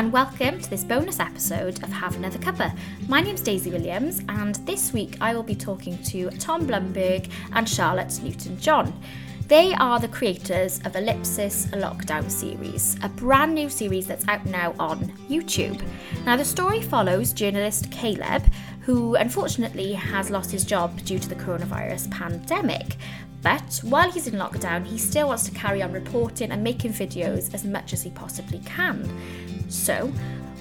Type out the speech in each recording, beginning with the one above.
And welcome to this bonus episode of Have Another Cuppa. My name's Daisy Williams, and this week I will be talking to Tom Blumberg and Charlotte Newton John. They are the creators of Ellipsis Lockdown series, a brand new series that's out now on YouTube. Now, the story follows journalist Caleb, who unfortunately has lost his job due to the coronavirus pandemic. But while he's in lockdown, he still wants to carry on reporting and making videos as much as he possibly can. So,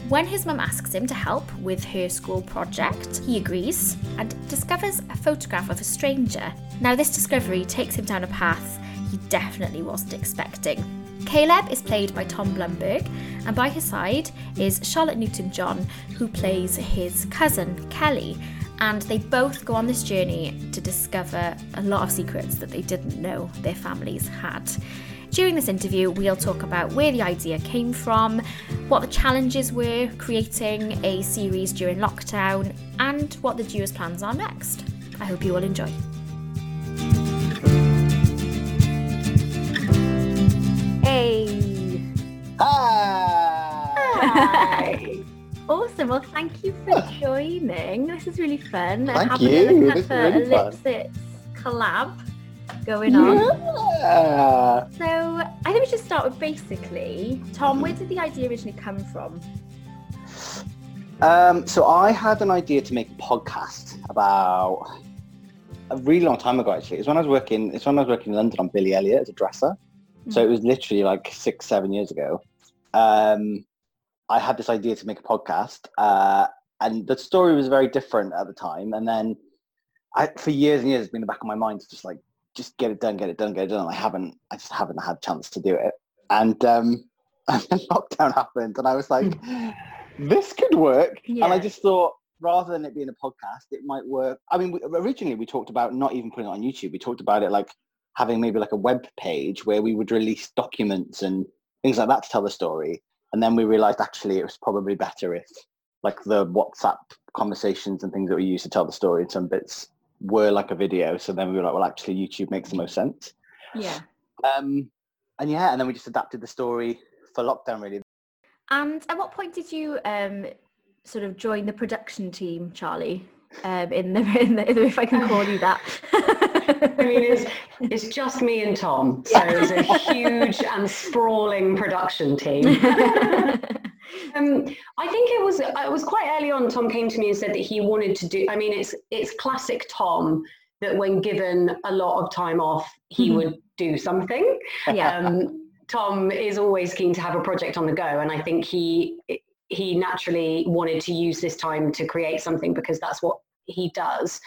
when his mum asks him to help with her school project, he agrees and discovers a photograph of a stranger. Now, this discovery takes him down a path he definitely wasn't expecting. Caleb is played by Tom Blumberg, and by his side is Charlotte Newton John, who plays his cousin, Kelly and they both go on this journey to discover a lot of secrets that they didn't know their families had. During this interview, we'll talk about where the idea came from, what the challenges were creating a series during lockdown, and what the duo's plans are next. I hope you will enjoy. Hey! Hi! Hi! Awesome. Well, thank you for joining. This is really fun. Thank Having you. A This is really fun. Collab going on. Yeah. So I think we should start with basically, Tom, where did the idea originally come from? Um, so I had an idea to make a podcast about a really long time ago. Actually, it's when I was working. It's when I was working in London on Billy Elliot as a dresser. So it was literally like six, seven years ago. Um, I had this idea to make a podcast, uh, and the story was very different at the time. And then, I, for years and years, it's been in the back of my mind to just like just get it done, get it done, get it done. I haven't, I just haven't had a chance to do it. And um, and then lockdown happened, and I was like, this could work. And I just thought, rather than it being a podcast, it might work. I mean, we, originally we talked about not even putting it on YouTube. We talked about it like having maybe like a web page where we would release documents and things like that to tell the story. And then we realized actually it was probably better if like the WhatsApp conversations and things that we used to tell the story in some bits were like a video. So then we were like, well, actually YouTube makes the most sense. Yeah. Um, and yeah, and then we just adapted the story for lockdown really. And at what point did you um, sort of join the production team, Charlie? Um, in the, in the, if I can call you that. I mean, it's, it's just me and Tom. So it's a huge and sprawling production team. Um, I think it was it was quite early on. Tom came to me and said that he wanted to do. I mean, it's it's classic Tom that when given a lot of time off, he Mhm. would do something. yeah. Um, Tom is always keen to have a project on the go, and I think he he naturally wanted to use this time to create something because that's what he does.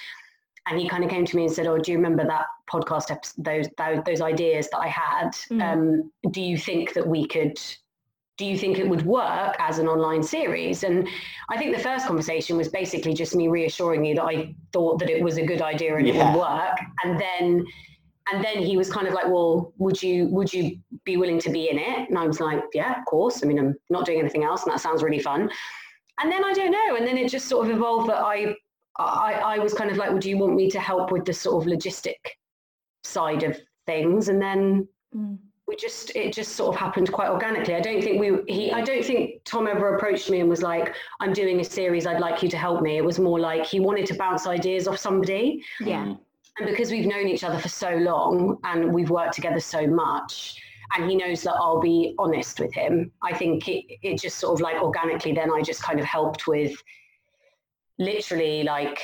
And he kind of came to me and said, "Oh, do you remember that podcast episode, those, those those ideas that I had? Mm. Um, do you think that we could?" Do you think it would work as an online series? And I think the first conversation was basically just me reassuring you that I thought that it was a good idea and it would work. And then and then he was kind of like, "Well, would you would you be willing to be in it?" And I was like, "Yeah, of course. I mean, I'm not doing anything else, and that sounds really fun." And then I don't know. And then it just sort of evolved that I I, I was kind of like, "Well, do you want me to help with the sort of logistic side of things?" And then Mm. we just it just sort of happened quite organically. I don't think we he I don't think Tom ever approached me and was like, "I'm doing a series. I'd like you to help me." It was more like he wanted to bounce ideas off somebody Yeah. Mm. and because we've known each other for so long and we've worked together so much and he knows that i'll be honest with him i think it, it just sort of like organically then i just kind of helped with literally like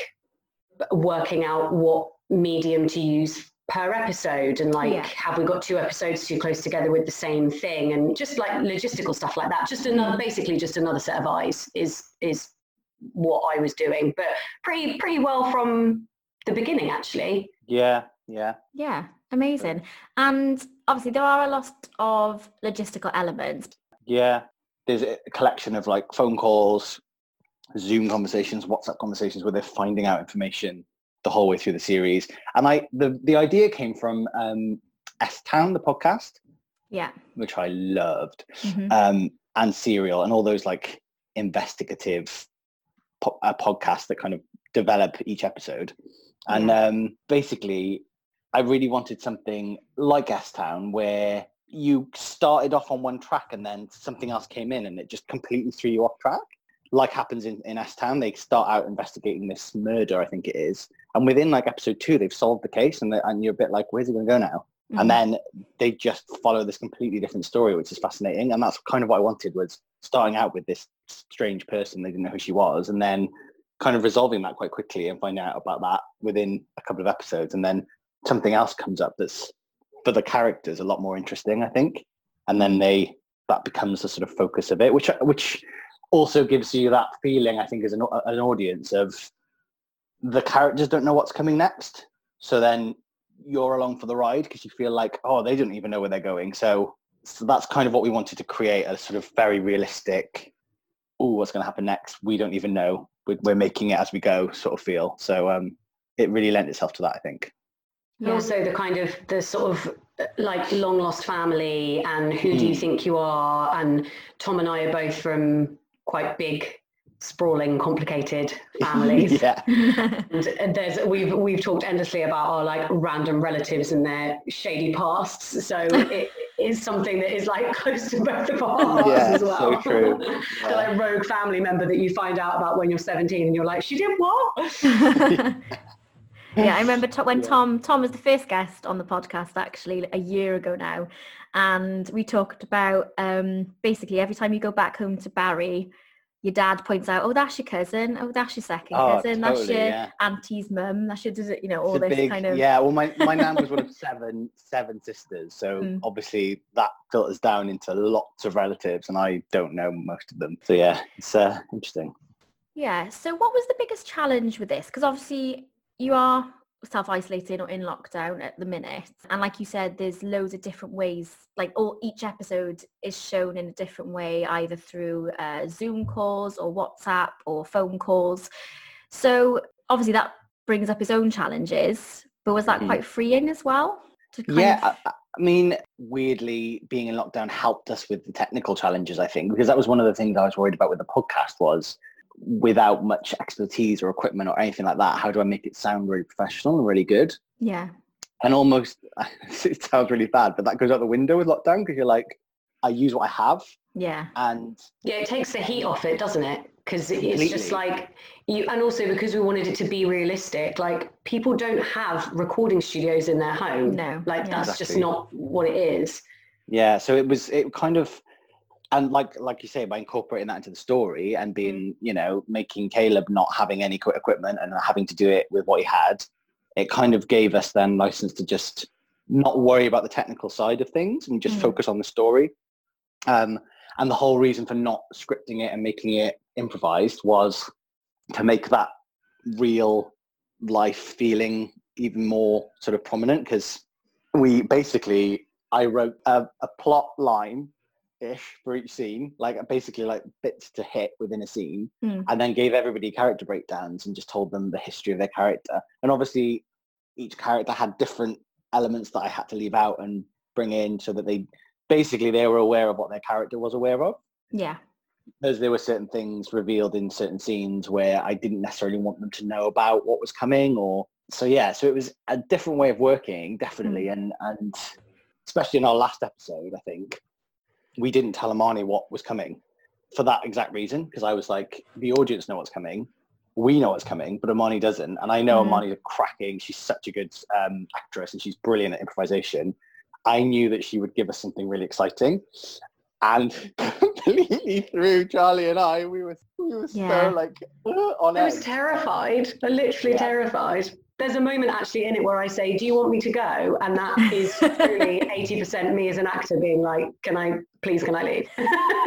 working out what medium to use per episode and like Yeah. have we got two episodes too close together with the same thing and just like logistical stuff like that just another basically just another set of eyes is is what i was doing but pretty pretty well from the beginning actually Yeah, yeah. Yeah. Amazing. And obviously there are a lot of logistical elements. Yeah, there's a collection of like phone calls, Zoom conversations, WhatsApp conversations where they're finding out information the whole way through the series. And I, the the idea came from um, S Town, the podcast, Yeah. which I loved, Mhm. um, and Serial, and all those like investigative po- uh, podcasts that kind of develop each episode. And Yeah. um, basically, I really wanted something like S Town where you started off on one track and then something else came in and it just completely threw you off track. Like happens in, in S Town, they start out investigating this murder, I think it is. And within like episode two, they've solved the case and, and you're a bit like, where's it going to go now? Mm-hmm. And then they just follow this completely different story, which is fascinating. And that's kind of what I wanted was starting out with this strange person. They didn't know who she was. And then kind of resolving that quite quickly and finding out about that within a couple of episodes. And then something else comes up that's for the characters a lot more interesting, I think. And then they that becomes the sort of focus of it, which which also gives you that feeling, I think, as an, an audience of the characters don't know what's coming next. So then you're along for the ride because you feel like, oh, they don't even know where they're going. So, so that's kind of what we wanted to create a sort of very realistic, oh, what's going to happen next? We don't even know. We're, we're making it as we go sort of feel. So um, it really lent itself to that, I think. Also, the kind of the sort of like long lost family and who mm. do you hmm. think you are? And Tom and I are both from quite big sprawling, complicated families. yeah. and there's we've we've talked endlessly about our like random relatives and their shady pasts. So it is something that is like close to both of our hearts yeah, as well. So true. Yeah. the like rogue family member that you find out about when you're 17 and you're like, she did what? Yeah, I remember to- when Tom Tom was the first guest on the podcast actually a year ago now, and we talked about um, basically every time you go back home to Barry, your dad points out, oh, that's your cousin. Oh, that's your second oh, cousin. Totally, that's your yeah. auntie's mum. That's your, you know, all this big, kind of. Yeah, well, my, my nan was one of seven seven sisters, so mm. obviously that filters down into lots of relatives, and I don't know most of them. So yeah, it's uh, interesting. Yeah. So what was the biggest challenge with this? Because obviously you are self-isolating or in lockdown at the minute and like you said there's loads of different ways like all each episode is shown in a different way either through uh, zoom calls or whatsapp or phone calls so obviously that brings up its own challenges but was that mm. quite freeing as well yeah of... I, I mean weirdly being in lockdown helped us with the technical challenges i think because that was one of the things i was worried about with the podcast was without much expertise or equipment or anything like that how do i make it sound really professional and really good? Yeah. And almost it sounds really bad but that goes out the window with lockdown because you're like i use what i have. Yeah. And yeah it takes the heat off it doesn't it? Because it's just like you and also because we wanted it to be realistic like people don't have recording studios in their home. No. Like yeah. that's exactly. just not what it is. Yeah so it was it kind of and like like you say by incorporating that into the story and being mm. you know making caleb not having any equipment and having to do it with what he had it kind of gave us then license to just not worry about the technical side of things and just mm. focus on the story um, and the whole reason for not scripting it and making it improvised was to make that real life feeling even more sort of prominent because we basically i wrote a, a plot line ish for each scene, like basically like bits to hit within a scene, mm. and then gave everybody character breakdowns and just told them the history of their character. And obviously, each character had different elements that I had to leave out and bring in so that they basically they were aware of what their character was aware of. Yeah. Because there were certain things revealed in certain scenes where I didn't necessarily want them to know about what was coming or so yeah, so it was a different way of working, definitely. Mm. And and especially in our last episode, I think, we didn't tell Amani what was coming for that exact reason because I was like, the audience know what's coming, we know what's coming, but Amani doesn't. And I know mm. Amani's cracking. She's such a good um, actress and she's brilliant at improvisation. I knew that she would give us something really exciting. And completely through Charlie and I, we were we were yeah. so like uh, on I was terrified. I literally yeah. terrified there's a moment actually in it where I say, "Do you want me to go?" And that is truly eighty percent me as an actor being like, "Can I please? Can I leave?"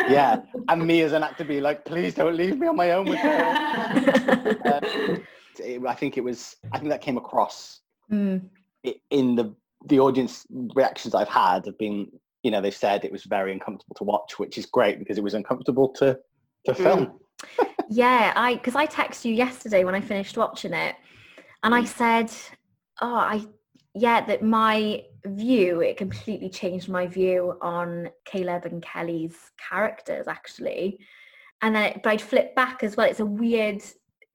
yeah, and me as an actor being like, "Please don't leave me on my own with her." um, I think it was. I think that came across mm. in the the audience reactions I've had have been. You know, they said it was very uncomfortable to watch, which is great because it was uncomfortable to to film. Mm. yeah, I because I texted you yesterday when I finished watching it and I said, oh, I, yeah, that my view, it completely changed my view on Caleb and Kelly's characters actually. And then, it, but I'd flip back as well. It's a weird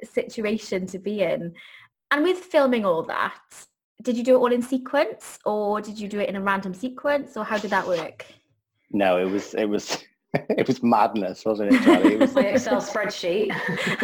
situation to be in. And with filming all that, did you do it all in sequence or did you do it in a random sequence or how did that work? No, it was it was it was madness, wasn't it, Charlie? It was My Excel spreadsheet.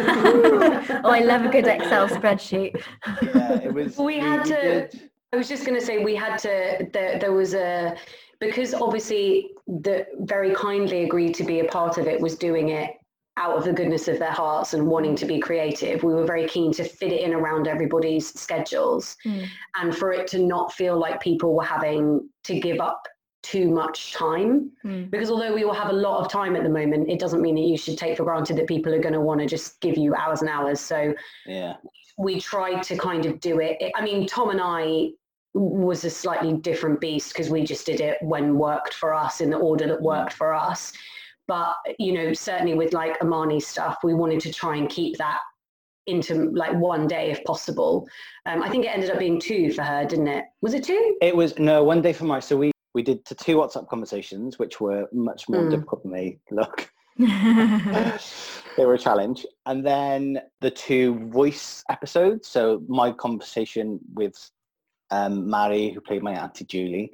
oh, I love a good Excel spreadsheet. yeah, it was. We had to- did- I was just going to say we had to. There, there was a because obviously the very kindly agreed to be a part of it was doing it out of the goodness of their hearts and wanting to be creative. We were very keen to fit it in around everybody's schedules Mm. and for it to not feel like people were having to give up too much time Mm. because although we will have a lot of time at the moment it doesn't mean that you should take for granted that people are going to want to just give you hours and hours so Yeah, we tried to kind of do it. I mean, Tom and I was a slightly different beast because we just did it when worked for us in the order that worked for us. But you know, certainly with like Amani stuff, we wanted to try and keep that into like one day if possible. Um, I think it ended up being two for her, didn't it? Was it two? it was no one day for my. So we we did the two WhatsApp conversations, which were much more Mm. difficult than they look. they were a challenge, and then the two voice episodes. So my conversation with um, Mary, who played my auntie Julie,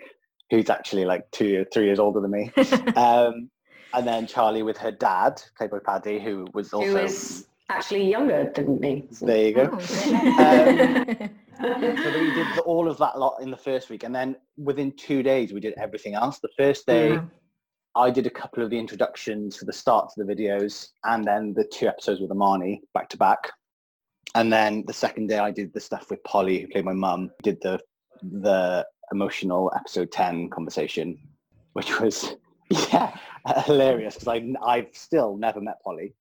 who's actually like two, or three years older than me. um, and then Charlie with her dad, played by Paddy, who was also Who is actually younger than me. there. You go. Oh. So we did the, all of that lot in the first week, and then within two days we did everything else. The first day Wow. I did a couple of the introductions for the start to the videos, and then the two episodes with Amani back to back. And then the second day I did the stuff with Polly, who played my mum. Did the the emotional episode ten conversation, which was yeah hilarious because I I've still never met Polly,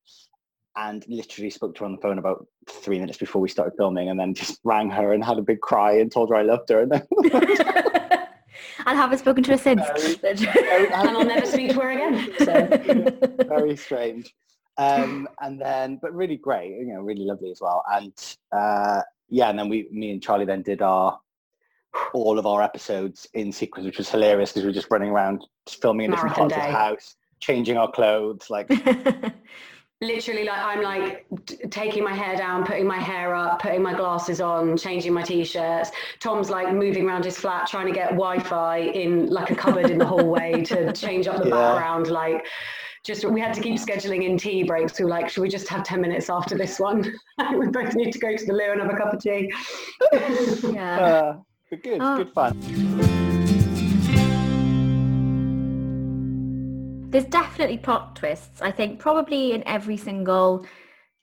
and literally spoke to her on the phone about three minutes before we started filming, and then just rang her and had a big cry and told her I loved her, and then I haven't spoken to her since. and I'll never speak to her again. So. very strange. Um, and then, but really great, you know, really lovely as well. And uh, yeah, and then we, me and Charlie then did our all of our episodes in sequence, which was hilarious because we were just running around, just filming in different Marathon parts of the house, changing our clothes, like literally like i'm like t- taking my hair down putting my hair up putting my glasses on changing my t-shirts tom's like moving around his flat trying to get wi-fi in like a cupboard in the hallway to change up the Yeah. background like just we had to keep scheduling in tea breaks we were like should we just have 10 minutes after this one we both need to go to the loo and have a cup of tea yeah. uh, but good, Oh. good fun. There's definitely plot twists. I think probably in every single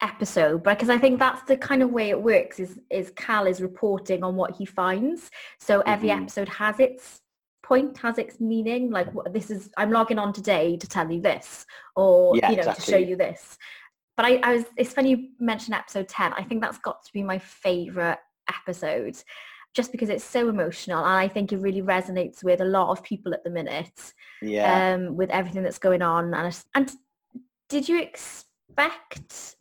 episode, because I think that's the kind of way it works. Is is Cal is reporting on what he finds, so every Mhm. episode has its point, has its meaning. Like what this is, I'm logging on today to tell you this, or Yeah, you know, to show you this. But I, I was. It's funny you mentioned episode ten. I think that's got to be my favorite episode. Just because it's so emotional, and I think it really resonates with a lot of people at the minute Yeah. um, with everything that's going on. And, and did you expect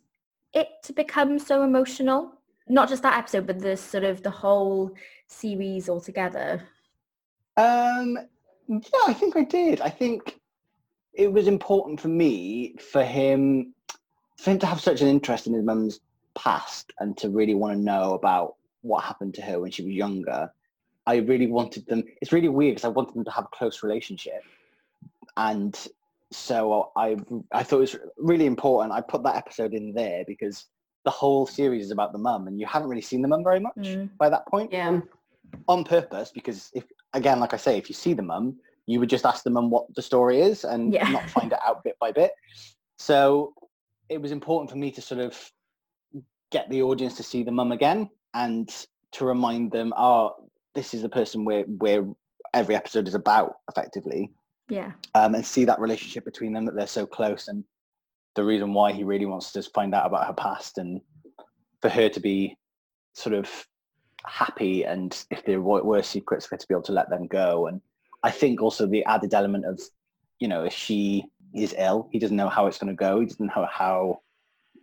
it to become so emotional? Not just that episode, but the sort of the whole series altogether. Um, yeah, I think I did. I think it was important for me for him for him to have such an interest in his mum's past and to really want to know about what happened to her when she was younger. I really wanted them. It's really weird because I wanted them to have a close relationship, and so I I thought it was really important. I put that episode in there because the whole series is about the mum, and you haven't really seen the mum very much Mm. by that point yeah on purpose because if again like i say if you see the mum you would just ask the mum what the story is and Yeah. not find it out bit by bit so it was important for me to sort of get the audience to see the mum again and to remind them oh this is the person where where every episode is about effectively. Yeah. um, and see that relationship between them that they're so close and the reason why he really wants to find out about her past and for her to be sort of happy and if there were, were secrets for her to be able to let them go. And i think also the added element of you know if she is ill he doesn't know how it's going to go. He doesn't know how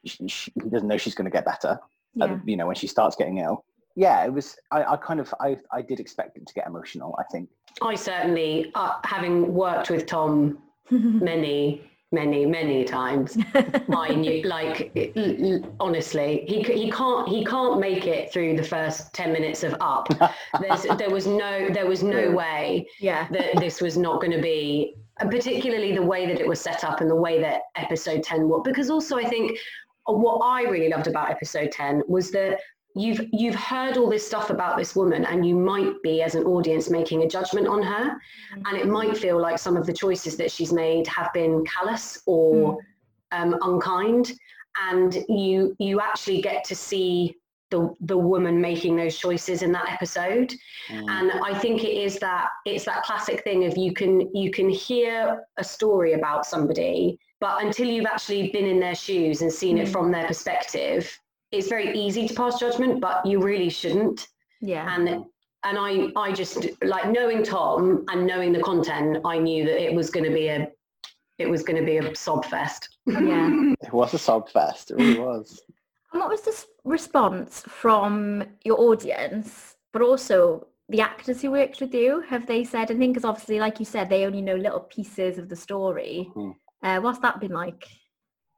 she, he doesn't know she's going to get better Yeah. uh, you know when she starts getting ill yeah it was i, I kind of I, I did expect it to get emotional i think i certainly uh, having worked with tom many many, many times. I knew, like, it, honestly, he he can't he can't make it through the first ten minutes of Up. There's, there was no there was no way yeah. that this was not going to be, and particularly the way that it was set up and the way that episode ten was. Because also, I think what I really loved about episode ten was that you've you've heard all this stuff about this woman and you might be as an audience making a judgment on her mm. and it might feel like some of the choices that she's made have been callous or mm. um, unkind and you you actually get to see the the woman making those choices in that episode mm. and i think it is that it's that classic thing of you can you can hear a story about somebody but until you've actually been in their shoes and seen it mm. from their perspective it's very easy to pass judgment, but you really shouldn't. Yeah. And and I I just like knowing Tom and knowing the content, I knew that it was going to be a it was going to be a sob fest. Yeah. it was a sob fest. It really was. And what was the response from your audience, but also the actors who worked with you? Have they said anything? Because obviously, like you said, they only know little pieces of the story. Mm-hmm. Uh, what's that been like?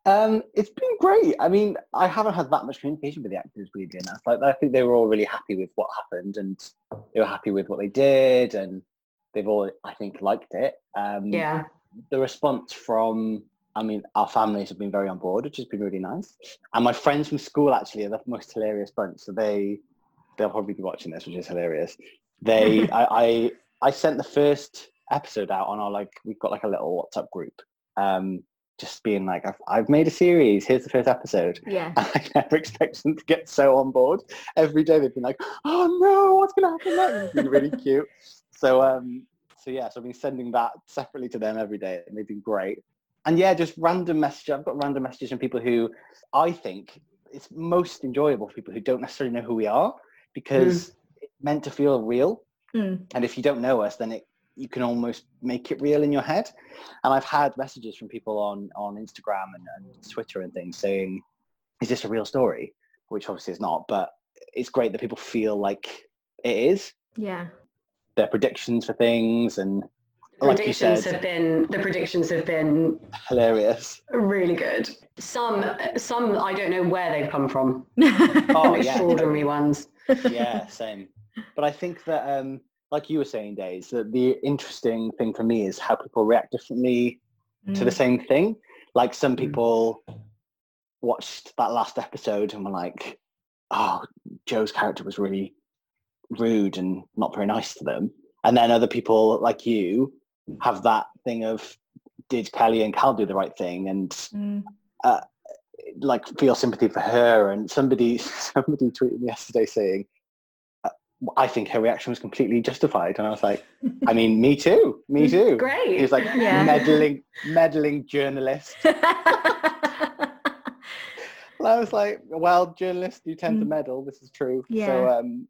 Um, it's been great. I mean, I haven't had that much communication with the actors, weirdly enough. Like, I think they were all really happy with what happened, and they were happy with what they did, and they've all, I think, liked it. Um, yeah. The response from, I mean, our families have been very on board, which has been really nice. And my friends from school actually are the most hilarious bunch. So they, they'll probably be watching this, which is hilarious. They, I, I, I sent the first episode out on our like, we've got like a little WhatsApp group. Um, just being like, I've, I've made a series. Here's the first episode. Yeah. And I never expected them to get so on board. Every day they've been like, oh no, what's going to happen next? It's been really cute. So, um, so yeah, so I've been sending that separately to them every day and they've been great. And yeah, just random messages. I've got random messages from people who I think it's most enjoyable for people who don't necessarily know who we are because mm. it's meant to feel real. Mm. And if you don't know us, then it you can almost make it real in your head. And I've had messages from people on on Instagram and, and Twitter and things saying, "Is this a real story?" Which obviously is not, but it's great that people feel like it is. Yeah. Their predictions for things and like predictions said, have been the predictions have been hilarious really good some some i don't know where they've come from oh, extraordinary yeah. ones yeah same but i think that um like you were saying, Days, that the interesting thing for me is how people react differently mm. to the mm. same thing. Like some mm. people mm. watched that last episode and were like, oh, Joe's character was really rude and not very nice to them. And then other people like you have that thing of, did Kelly and Cal do the right thing? And mm. uh, like feel sympathy for her. And somebody somebody tweeted me yesterday saying, I think her reaction was completely justified. And I was like, I mean, me too, me too. Great. He's like yeah. meddling, meddling journalist. and I was like, well, journalists do tend mm. to meddle. This is true. Yeah. So, um,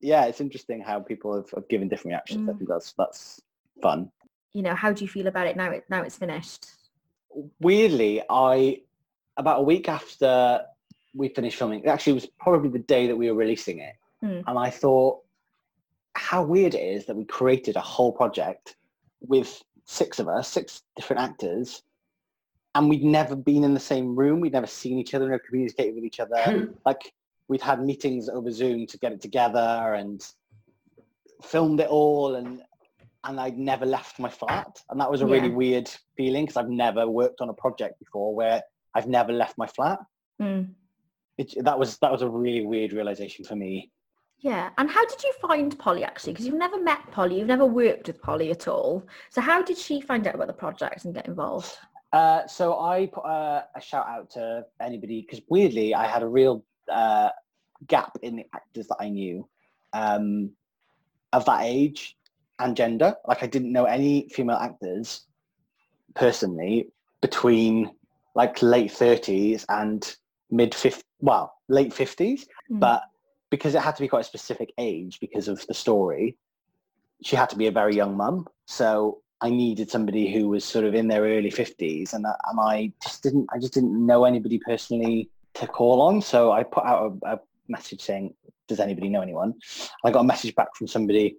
yeah, it's interesting how people have, have given different reactions. Mm. I think that's that's fun. You know, how do you feel about it now? It now it's finished. Weirdly, I about a week after we finished filming, it actually was probably the day that we were releasing it. Mm. And I thought, how weird it is that we created a whole project with six of us, six different actors, and we'd never been in the same room. We'd never seen each other, never communicated with each other. Hmm. like we'd had meetings over Zoom to get it together and filmed it all, and and I'd never left my flat, and that was a yeah. really weird feeling because I've never worked on a project before where I've never left my flat. Mm. It, that was that was a really weird realization for me. Yeah. And how did you find Polly actually? Because you've never met Polly, you've never worked with Polly at all. So how did she find out about the project and get involved? Uh, so I put uh, a shout out to anybody because weirdly I had a real uh, gap in the actors that I knew um, of that age and gender. Like I didn't know any female actors personally between like late 30s and mid 50s, well, late 50s. Mm. But because it had to be quite a specific age because of the story, she had to be a very young mum. So I needed somebody who was sort of in their early 50s and, and I just didn't I just didn't know anybody personally to call on. So I put out a, a message saying, does anybody know anyone? I got a message back from somebody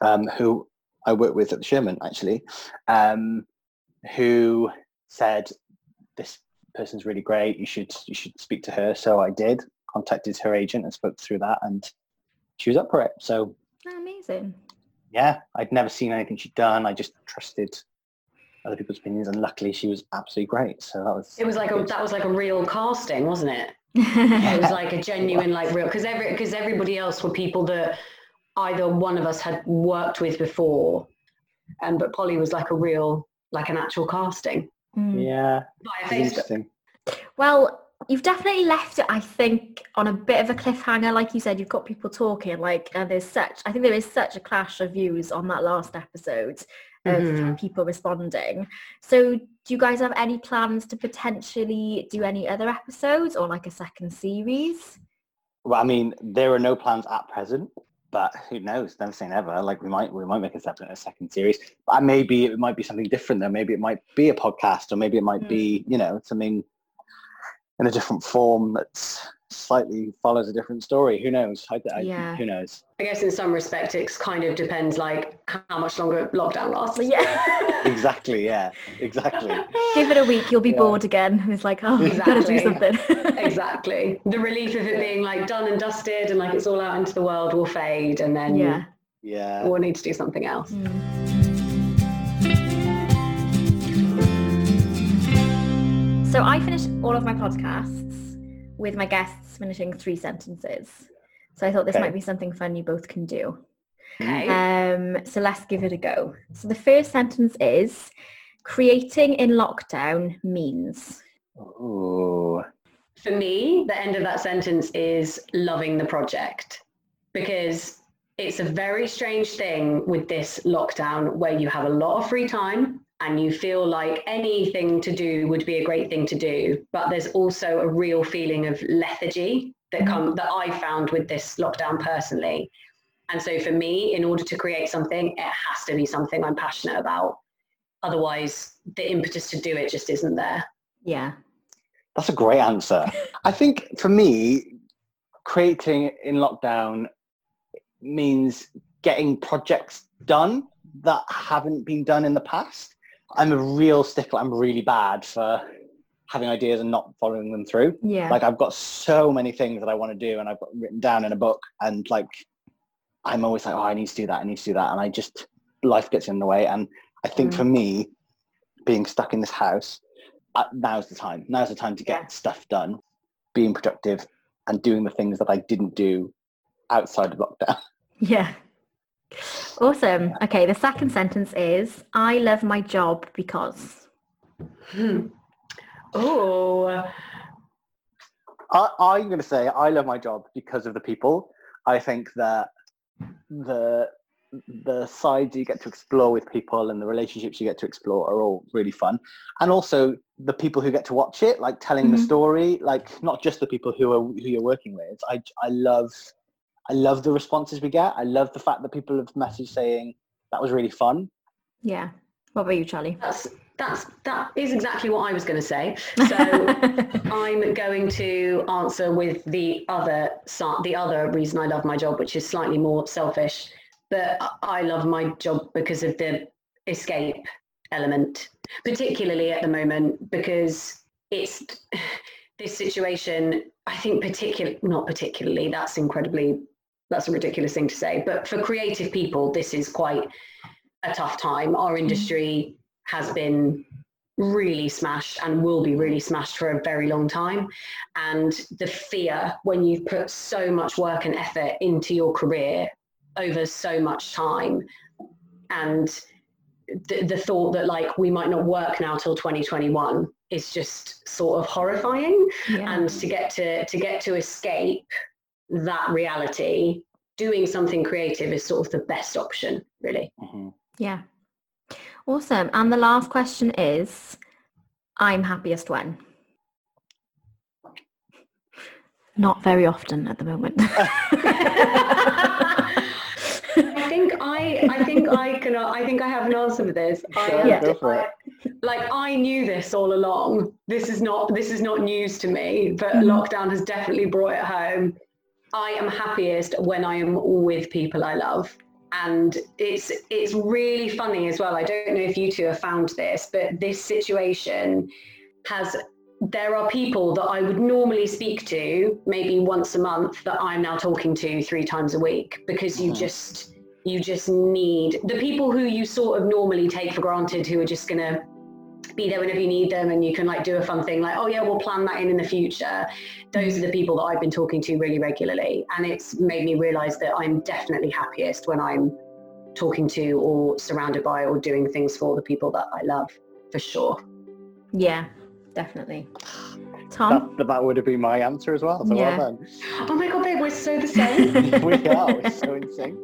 um, who I work with at the Sherman actually, um, who said, "This person's really great. You should you should speak to her." So I did. Contacted her agent and spoke through that, and she was up for it. So Amazing. yeah, I'd never seen anything she'd done. I just trusted other people's opinions, and luckily she was absolutely great. So that was It was like a, that was like a real casting, wasn't it? It was like a genuine, like real, because every because everybody else were people that either one of us had worked with before, and but Polly was like a real, like an actual casting Mm. yeah, via it was Facebook. interesting. Well, you've definitely left it, I think, on a bit of a cliffhanger. Like you said, you've got people talking, like, and there's such, I think there is such a clash of views on that last episode of Mhm. people responding. So do you guys have any plans to potentially do any other episodes or like a second series? Well, I mean, there are no plans at present, but who knows? Never say never. Like we might we might make a second a second series. But maybe it might be something different though. Maybe it might be a podcast, or maybe it might Mm. be you know something in a different form that's slightly follows a different story. Who knows? I, I, Yeah. Who knows? I guess in some respect, it kind of depends, like how much longer lockdown lasts. Yeah. Exactly. Yeah. Exactly. Give it a week, you'll be Yeah. bored again. And it's like, oh, we've got to do something. exactly. The relief of it being like done and dusted, and like it's all out into the world, will fade, and then yeah. Yeah. we'll need to do something else. Mm. So I finish all of my podcasts with my guests finishing three sentences. So I thought this Okay. might be something fun you both can do. Okay. Um, so let's give it a go. So the first sentence is creating in lockdown means. Ooh. For me, the end of that sentence is loving the project because it's a very strange thing with this lockdown where you have a lot of free time and you feel like anything to do would be a great thing to do. But there's also a real feeling of lethargy that mm-hmm. come that I found with this lockdown personally. And so for me, in order to create something, it has to be something I'm passionate about. Otherwise, the impetus to do it just isn't there. Yeah. That's a great answer. I think for me, creating in lockdown means getting projects done that haven't been done in the past. I'm a real stickler. I'm really bad for having ideas and not following them through. Yeah. Like I've got so many things that I want to do and I've got written down in a book and like I'm always like, oh, I need to do that. I need to do that. And I just, life gets in the way. And I think Mm. for me, being stuck in this house, uh, now's the time. Now's the time to get Yeah. stuff done, being productive and doing the things that I didn't do outside of lockdown. yeah. Awesome. Okay, the second sentence is I love my job because. Hmm. Oh, I, I'm going to say I love my job because of the people. I think that the the sides you get to explore with people and the relationships you get to explore are all really fun. And also the people who get to watch it, like telling the Mhm. story, like not just the people who are who you're working with. I I love I love the responses we get. I love the fact that people have messaged saying that was really fun. Yeah. What about you, Charlie? that's that's that is exactly what I was going to say. So I'm going to answer with the other the other reason I love my job, which is slightly more selfish. But I- I love my job because of the escape element, particularly at the moment because it's this situation. I think particularly not particularly. That's incredibly that's a ridiculous thing to say. But for creative people, this is quite a tough time. Our mm-hmm. industry has been really smashed and will be really smashed for a very long time. And the fear when you've put so much work and effort into your career over so much time and the, the thought that like we might not work now till 2021 is just sort of horrifying yeah. and to get to to get to escape that reality doing something creative is sort of the best option really Mhm. Yeah. Awesome. And the last question is I'm happiest when? Not very often at the moment. I think I, I think I can, I think I have an answer for this. I, Yeah. go for it. Like I knew this all along. This is not, this is not news to me, but Mhm. lockdown has definitely brought it home. I am happiest when I am with people I love. and it's it's really funny as well. I don't know if you two have found this, but this situation has there are people that I would normally speak to maybe once a month that I'm now talking to three times a week because you mm-hmm. just you just need the people who you sort of normally take for granted who are just going to be there whenever you need them and you can like do a fun thing like oh yeah we'll plan that in in the future those are the people that i've been talking to really regularly and it's made me realize that i'm definitely happiest when i'm talking to or surrounded by or doing things for the people that i love for sure yeah definitely Tom? That, that would have been my answer as well. So yeah. well done. Oh my god, babe, we're so the same. we are. We're so in sync.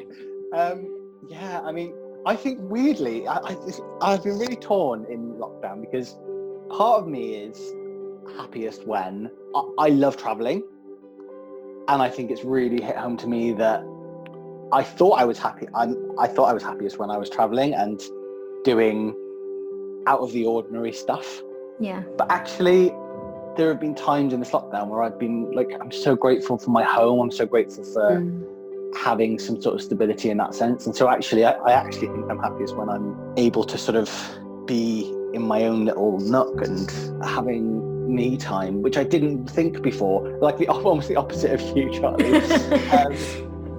Um, yeah, I mean, I think weirdly, I, I, have been really torn in lockdown because part of me is happiest when I, I love traveling. And I think it's really hit home to me that I thought I was happy. I'm, I thought I was happiest when I was traveling and doing out of the ordinary stuff. Yeah. But actually, there have been times in this lockdown where I've been like, I'm so grateful for my home. I'm so grateful for mm having some sort of stability in that sense. And so actually, I, I actually think I'm happiest when I'm able to sort of be in my own little nook and having me time, which I didn't think before. Like the almost the opposite of you, Charlie. um,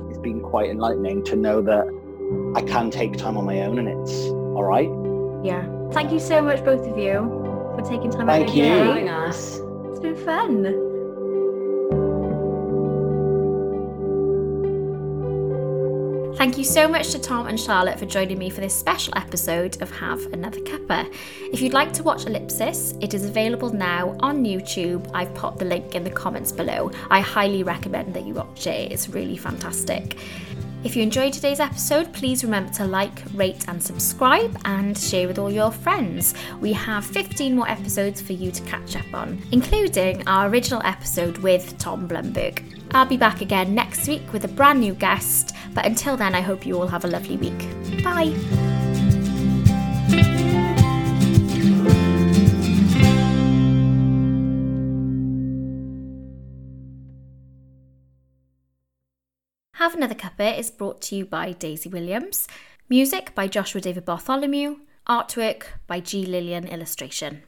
it's been quite enlightening to know that I can take time on my own and it's all right. Yeah. Thank you so much, both of you, for taking time Thank out of your day. us. It's been fun. Thank you so much to Tom and Charlotte for joining me for this special episode of Have Another Cuppa. If you'd like to watch Ellipsis, it is available now on YouTube. I've popped the link in the comments below. I highly recommend that you watch it, it's really fantastic. If you enjoyed today's episode, please remember to like, rate, and subscribe and share with all your friends. We have 15 more episodes for you to catch up on, including our original episode with Tom Blumberg. I'll be back again next week with a brand new guest but until then, I hope you all have a lovely week. Bye. Have Another Cuppa is brought to you by Daisy Williams. Music by Joshua David Bartholomew. Artwork by G. Lillian Illustration.